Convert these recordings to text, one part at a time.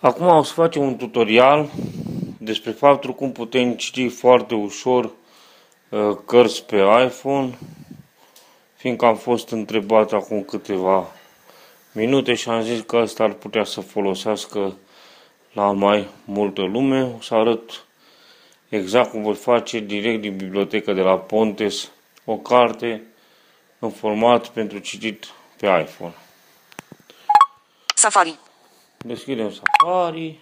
Acum o să facem un tutorial despre faptul cum putem citi foarte ușor uh, cărți pe iPhone, fiindcă am fost întrebat acum câteva minute și am zis că asta ar putea să folosească la mai multă lume. O să arăt exact cum voi face direct din bibliotecă de la Pontes o carte în format pentru citit pe iPhone. Safari. Deschidem Safari.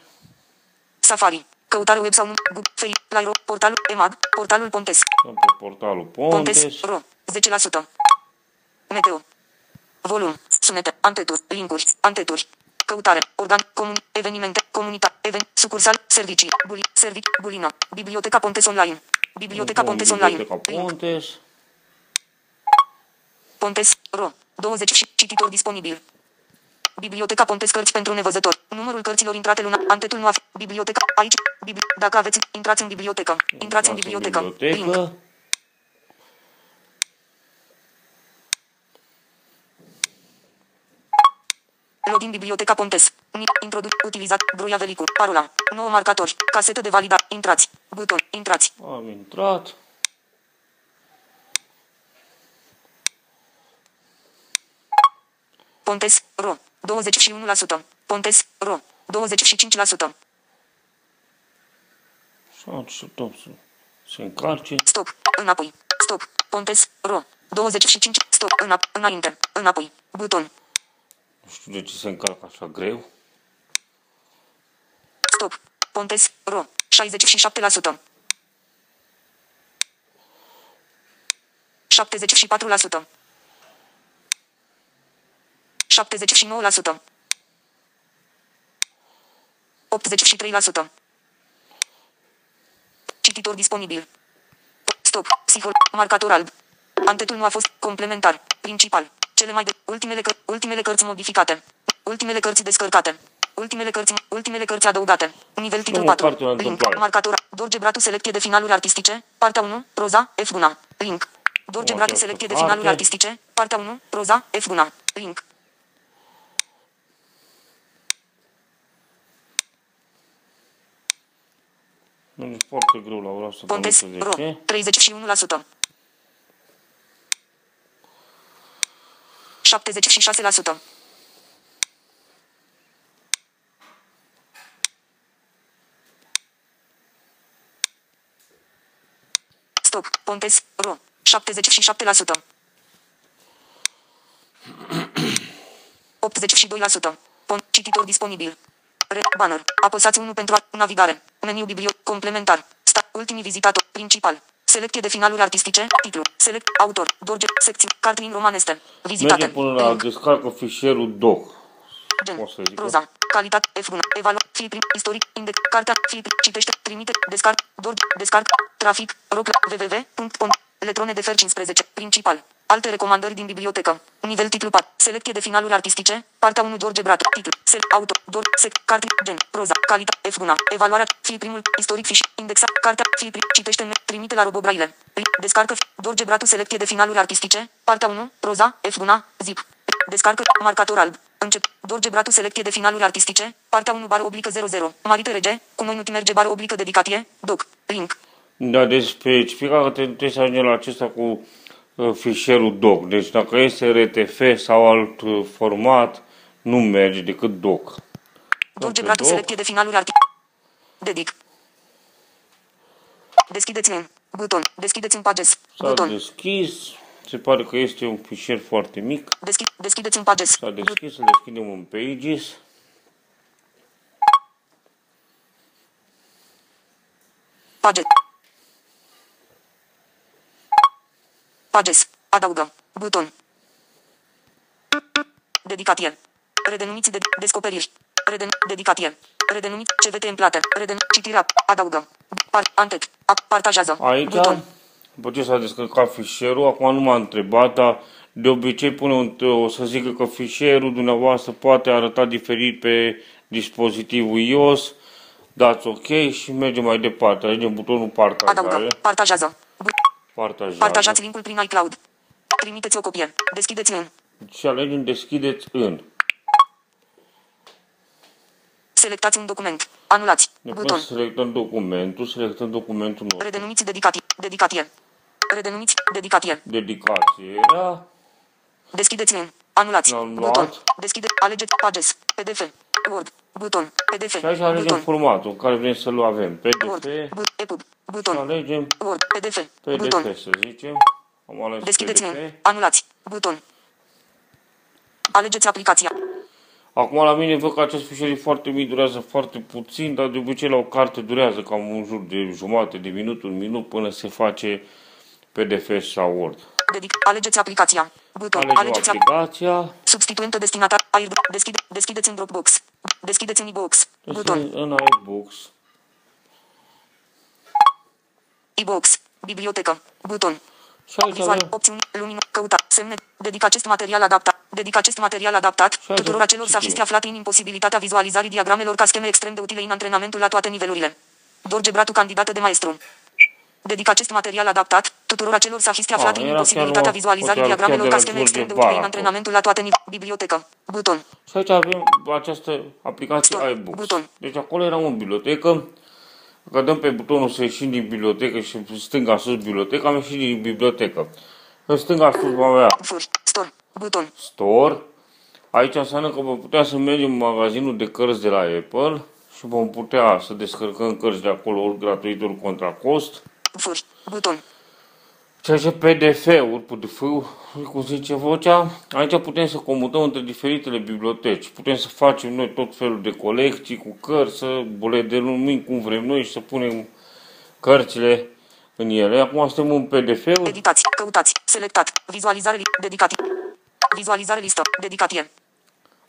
Safari. Căutare web sau nu. Google, Feri, Lairo, portalul EMAG, portalul Pontes. Dăm pe portalul Pontes. Pontes, ro, 10%. Meteo. Volum, sunete, anteturi, linkuri, anteturi. Căutare, organ, comun, evenimente, comunitate, even, sucursal, servicii, buli, servici, bulino, biblioteca Pontes Online. Biblioteca Intrăm în Pontes Online. Biblioteca Link. Pontes. Pontes, ro, 20 și cititor disponibil. Biblioteca Pontes cărți pentru nevăzători. Numărul cărților intrate luna. Antetul nu a fi. Biblioteca. Aici. Bibli, dacă aveți, intrați în bibliotecă. Intrați în bibliotecă. Link. bibliotecă. Login biblioteca Pontes. Ni- Introduc. Utilizat. Broia velicul. Parola. 9 marcatori. Casetă de validare. Intrați. Buton. Intrați. Am intrat. Pontes. Ro. 21%. Pontes. Ro. 25%. Și așteptăm să se încarce. Stop. Înapoi. Stop. Pontes. Ro. 25. Stop. Înap- înainte. Înapoi. Buton. Nu știu de ce se încarcă așa greu. Stop. Pontes. Ro. 67%. 74%. 79%. 83%. Cititor disponibil. Stop. Psihol. Marcator alb. Antetul nu a fost complementar. Principal. Cele mai de ultimele, căr- ultimele cărți modificate. Ultimele cărți descărcate. Ultimele cărți, ultimele cărți adăugate. Nivel titlu o 4. carte la Link. întâmplare. Marcator. Dorge Bratu selecție de finaluri artistice. Partea 1. Proza. F. Guna. Link. Dorge O, Bratu această selecție de carte. finaluri artistice. Partea 1. Proza. F. Guna. Link. Nu e foarte greu la ora asta. Pontes. dar nu știu Ro. de ce. 31%. 76%. Stop. Pontes. Ro. 77%. 82%. Pon. Cititor disponibil. Re. Banner. Apăsați 1 pentru a navigare. Meniu biblio. Complementar. Sta. Ultimii vizitatori. Principal. Selecție de finaluri artistice. Titlu. Select. Autor. Dorge. Secții. Cartrin romaneste. Vizitate. Merge până la Link. descarcă fișierul doc. Gen. O să zic Proza. Calitate. F. Evalu. Filtri. Istoric. Index. Cartea. Filtri. Citește. Trimite. Descarc. Dorg. Descarc. Trafic. Rog. www.pon. Electrone de fer 15. Principal. Alte recomandări din bibliotecă. Nivel titlu 4. Selecție de finaluri artistice. Partea 1 George Brat. Titlu. Sel. Autor. Dor. Sec. Carte. Gen. Proza. Calitate. F. Evaluarea. Fi primul. Istoric fiș. Indexa. Cartea. Fi pri. Citește. în- Trimite la robobraile. Descarcă. Dorge Bratu. Selecție de finaluri artistice. Partea 1. Proza. F. Zip. Descarcă. Marcator alb. Încep. Dorge Bratu. Selecție de finaluri artistice. Partea 1. Bară oblică 00. Marite Rege. Cu noi nu merge bară oblică dedicatie. Doc. Link. Da, deci specifica că trebuie să ajungem la acesta cu uh, fișierul doc. Deci dacă este RTF sau alt uh, format, nu merge decât doc. Dorge pe Bratu. doc. Selecție de finaluri artistice. Dedic. Deschideți în. Buton. Deschideți în pages. S-a Buton. deschis. Se pare că este un fișier foarte mic. Deschi- deschideți în pages. S-a deschis, să deschidem în Pages. Pages. Pages. Adaugă. Buton. Dedicatie. Redenumiți de descoperiri. Reden dedicatie. Redenumit CVT în plată. Reden citirea. Adaugă. Par antet. A partajează. Aici, Buton. după ce s-a descărcat fișierul, acum nu m-a întrebat, dar de obicei pune un, o să zică că fișierul dumneavoastră poate arăta diferit pe dispozitivul iOS. Dați OK și mergem mai departe. Alegem butonul partajare. Adaugă. Partajează. Bu- Partajare. Partajați linkul prin iCloud. Trimiteți o copie. Deschideți în. Și alegem deschideți în. Selectați un document. Anulați. Ne Buton. putem să selectăm documentul, selectăm documentul nostru. Redenumiți dedicati. Dedicatie. Redenumiți dedicatie. Dedicație era Deschideți în. Anulați. L-am Buton. luat. Deschide. Alegeți. Pages. PDF. Word. Buton. PDF. și aici alegem Buton. formatul în care vrem să-l avem. Word. PDF, Bu- EPUB. și Buton. alegem Word. PDF. Buton. PDF să zicem. Am ales Deschideți în. PDF. Anulați. Buton. Alegeți aplicația. Acum la mine văd că acest fișier e foarte mic, durează foarte puțin, dar de obicei la o carte durează cam un jur de jumate de minut, un minut până se face PDF sau Word. Dedic. Alegeți aplicația. Buton. Alegem Alegeți ap- aplicația, Substituentă destinatar. Air. Deschide. Deschideți în Dropbox. Deschideți în e-box. Buton. este în iBooks. E-box. Bibliotecă. Buton. Și aici Vizual, avem opțiuni, lumină, căuta, semne, dedic acest material adaptat, dedic acest material adaptat aici tuturor acelor citim. safisti aflate în imposibilitatea vizualizării diagramelor ca scheme extrem de utile în antrenamentul la toate nivelurile. Dorge Bratu, candidată de maestru. Dedic acest material adaptat tuturor acelor safisti Ah, aflate în era imposibilitatea chiar o- vizualizării poate ar fi diagramelor de ca la scheme George extrem de utile în Baracu. antrenamentul la toate nivelurile. Bibliotecă. Buton. Și aici avem această aplicație Stop. iBooks. Buton. Deci acolo era o bibliotecă. Dacă dăm pe butonul să ieșim din bibliotecă și în stânga sus bibliotecă, am ieșit din bibliotecă. În stânga sus vom avea Fur. Store. Buton. Store. Aici înseamnă că vom putea să mergem în magazinul de cărți de la Apple și vom putea să descărcăm cărți de acolo ori gratuit, ori contra cost. Fur. Buton. Ceea ce PDF-uri, PDF-uri, cum zice vocea, aici putem să comutăm între diferitele biblioteci. Putem să facem noi tot felul de colecții cu cărți, să le denumim cum vrem noi și să punem cărțile în ele. Acum suntem în PDF-uri. Editați. Căutați. Selectat. Vizualizare. li- Dedicatie. Vizualizare listă. Dedicatie.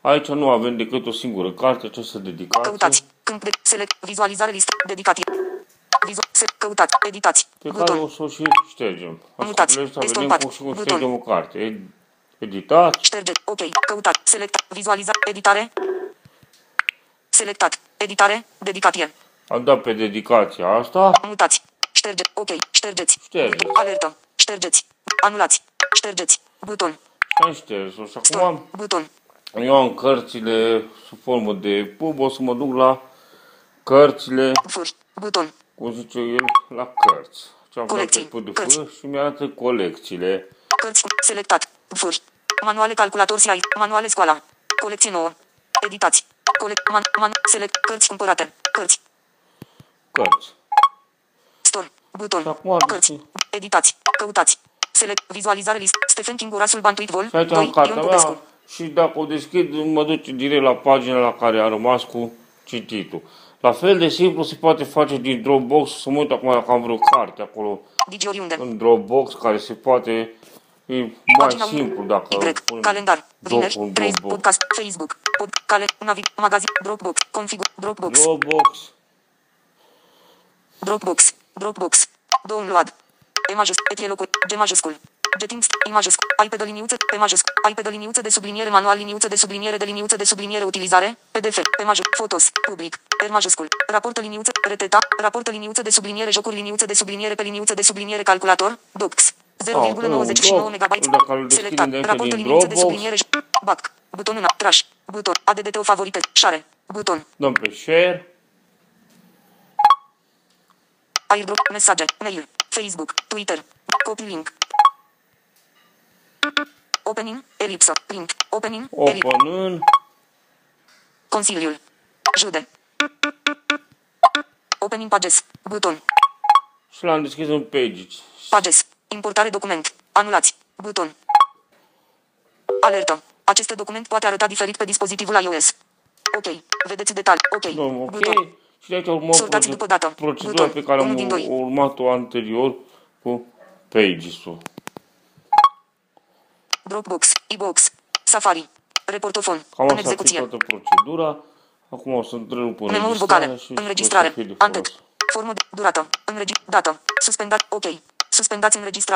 Aici nu avem decât o singură carte, această dedicație. Căutați. Câmp de select. Vizualizare listă. Dedicație. Vizu se căutați. Editați. Pe care Buton. o să o și ștergem. Mutați. Ascultă, să vedem Estompat. cum și cum Buton. ștergem o carte. Ed- Editat. Șterge. Ok. Căutați. Select. Vizualizare. Editare. Selectat. Editare. Dedicație. Am dat pe dedicația asta. Mutați. Șterge. Ok. Ștergeți. Ștergeți. Buton. Alertă. Ștergeți. Anulați. Ștergeți. Buton. Și am șters-o. Și Store. acum Buton. eu am cărțile sub formă de pub. O să mă duc la cărțile, Fur. Buton. Cum zice el, la cărți. Ce am dat Colecții. pe PDF Cărți. și mi-arată colecțiile. Cărți. Selectat. Fur. Manuale calculator CI. Manuale școala. Colecție nouă. Editați. Colec. Man. Man. Select. Cărți cumpărate. Cărți. Cărți. Store. Buton. Și acum Cărți. deci, Editați. Căutați. Select. Vizualizare list. Stephen King, orașul Bantuit Vol. și aici 2. am cartea Ion mea Popescu. și dacă o deschid, mă duce direct la pagina la care a rămas cu cititul. La fel de simplu se poate face din Dropbox, să mă uit acum dacă am vreo carte acolo Digi oriunde. în Dropbox care se poate, e mai Pagina unu. simplu dacă Y. punem Calendar. Vineri. Drop- 3. Dropbox. Podcast. Facebook. Pod. Cale. Navig. Magazin. Dropbox. Config. Dropbox. Dropbox. Dropbox. Dropbox. Download. E majuscul. E locul. G majuscul. Getins. I majuscul. iPad liniuță. P majuscul. iPad liniuță de subliniere manual liniuță de subliniere de liniuță de subliniere utilizare. PDF. P majuscul. Fotos. Public. R majuscul. Raport liniuță. Reteta. Raport liniuță de subliniere jocuri liniuță de subliniere pe liniuță de subliniere calculator. Docs. 0,99 MB. Dacă îl deschidem Selectat. de aici Raport din liniuță de Dropbox. subliniere. Back. Buton în trash. Buton. ADDT favorite. Share. Buton. Dăm pe share. airdrop, mesaje, mail, Facebook, Twitter, copy link. Opening, elipsă, print, opening, elipsă, Open în. Consiliul, jude. Opening pages, buton, Și l-am deschis în page. pages, importare document, anulați, buton. Alertă. Acest document poate arăta diferit pe dispozitivul iOS. Ok. Vedeți detalii. Ok. Dăm ok. Buton. Și de aici urmăm Sortați proce- după dată. procedura Buton. pe care am Unul din doi. urmat-o anterior cu Pages-ul. Dropbox, e-box, Safari, reportofon, Cam în asta ar fi execuție. toată procedura. Acum o să întrerup Memouri înregistrarea vocale. și Înregistrare. o să fie de Antet. folos. Formă de durată. Înregi. Dată. Suspendat. Ok. Suspendați înregistrarea.